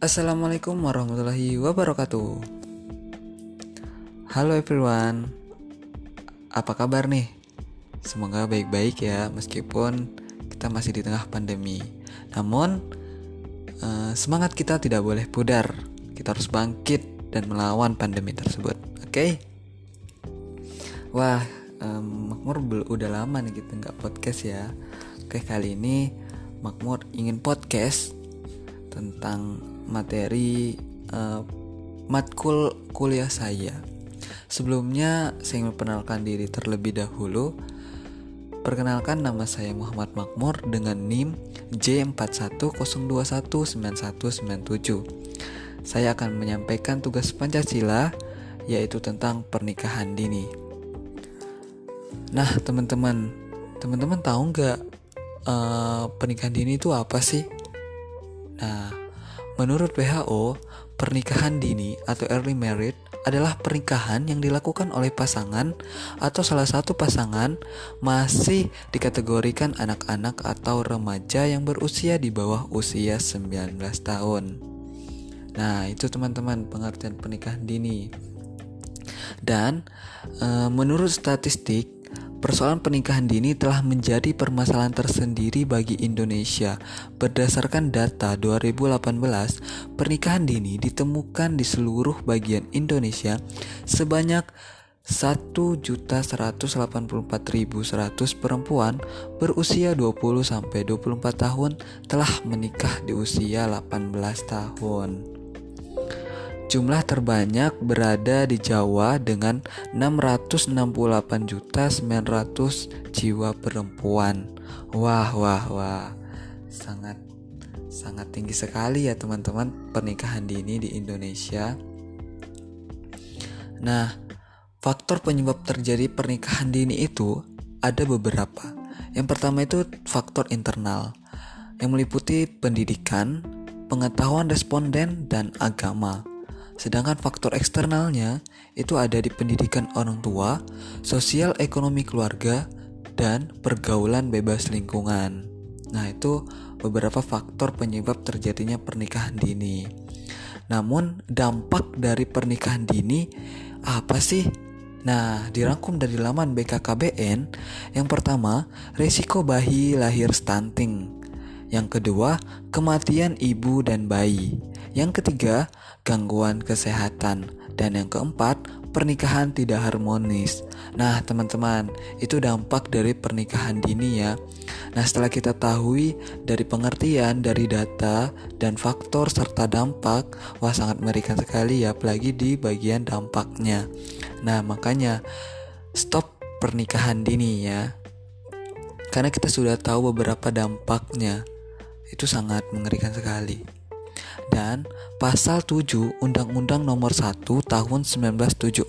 Assalamualaikum warahmatullahi wabarakatuh. Halo everyone, apa kabar nih? Semoga baik-baik ya, meskipun kita masih di tengah pandemi. Namun, uh, semangat kita tidak boleh pudar. Kita harus bangkit dan melawan pandemi tersebut. Oke? Okay? Wah, Makmur udah lama nih kita nggak podcast ya. Oke, kali ini Makmur ingin podcast tentang materi uh, matkul kuliah saya. Sebelumnya saya ingin memperkenalkan diri terlebih dahulu. Perkenalkan nama saya Muhammad Makmur dengan NIM J41021997. Saya akan menyampaikan tugas Pancasila yaitu tentang pernikahan dini. Nah, teman-teman, teman-teman tahu nggak uh, pernikahan dini itu apa sih? Nah, menurut WHO, pernikahan dini atau early marriage adalah pernikahan yang dilakukan oleh pasangan atau salah satu pasangan masih dikategorikan anak-anak atau remaja yang berusia di bawah usia 19 tahun. Nah, itu teman-teman pengertian pernikahan dini. Dan e, menurut statistik Persoalan pernikahan dini telah menjadi permasalahan tersendiri bagi Indonesia. Berdasarkan data 2018, pernikahan dini ditemukan di seluruh bagian Indonesia sebanyak 1.184.100 perempuan berusia 20 sampai 24 tahun telah menikah di usia 18 tahun. Jumlah terbanyak berada di Jawa dengan 668.900 jiwa perempuan. Wah, wah, wah. Sangat sangat tinggi sekali ya teman-teman pernikahan dini di Indonesia. Nah, faktor penyebab terjadi pernikahan dini itu ada beberapa. Yang pertama itu faktor internal yang meliputi pendidikan, pengetahuan responden, dan agama. Sedangkan faktor eksternalnya itu ada di pendidikan orang tua, sosial ekonomi keluarga, dan pergaulan bebas lingkungan. Nah, itu beberapa faktor penyebab terjadinya pernikahan dini. Namun, dampak dari pernikahan dini apa sih? Nah, dirangkum dari laman BKKBN, yang pertama, resiko bayi lahir stunting. Yang kedua, kematian ibu dan bayi. Yang ketiga, gangguan kesehatan. Dan yang keempat, pernikahan tidak harmonis. Nah, teman-teman, itu dampak dari pernikahan dini ya. Nah, setelah kita tahu dari pengertian, dari data, dan faktor serta dampak, wah sangat mengerikan sekali ya, apalagi di bagian dampaknya. Nah, makanya stop pernikahan dini ya. Karena kita sudah tahu beberapa dampaknya. Itu sangat mengerikan sekali. Dan pasal 7 Undang-Undang Nomor 1 Tahun 1974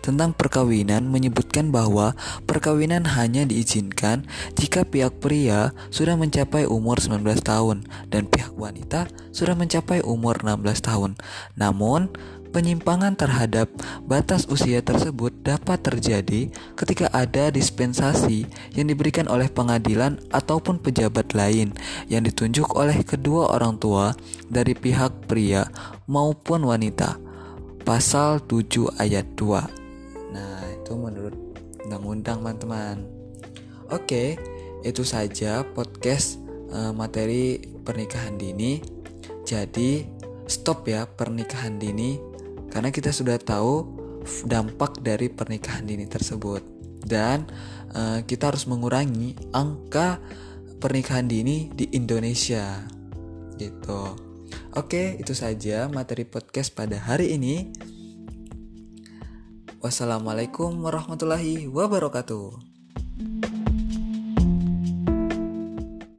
tentang perkawinan menyebutkan bahwa perkawinan hanya diizinkan jika pihak pria sudah mencapai umur 19 tahun dan pihak wanita sudah mencapai umur 16 tahun. Namun, Penyimpangan terhadap batas usia tersebut dapat terjadi ketika ada dispensasi yang diberikan oleh pengadilan ataupun pejabat lain yang ditunjuk oleh kedua orang tua dari pihak pria maupun wanita. Pasal 7 ayat 2. Nah, itu menurut undang-undang, teman-teman. Oke, itu saja podcast uh, materi pernikahan dini. Jadi, stop ya pernikahan dini karena kita sudah tahu dampak dari pernikahan dini tersebut dan uh, kita harus mengurangi angka pernikahan dini di Indonesia gitu. Oke, itu saja materi podcast pada hari ini. Wassalamualaikum warahmatullahi wabarakatuh.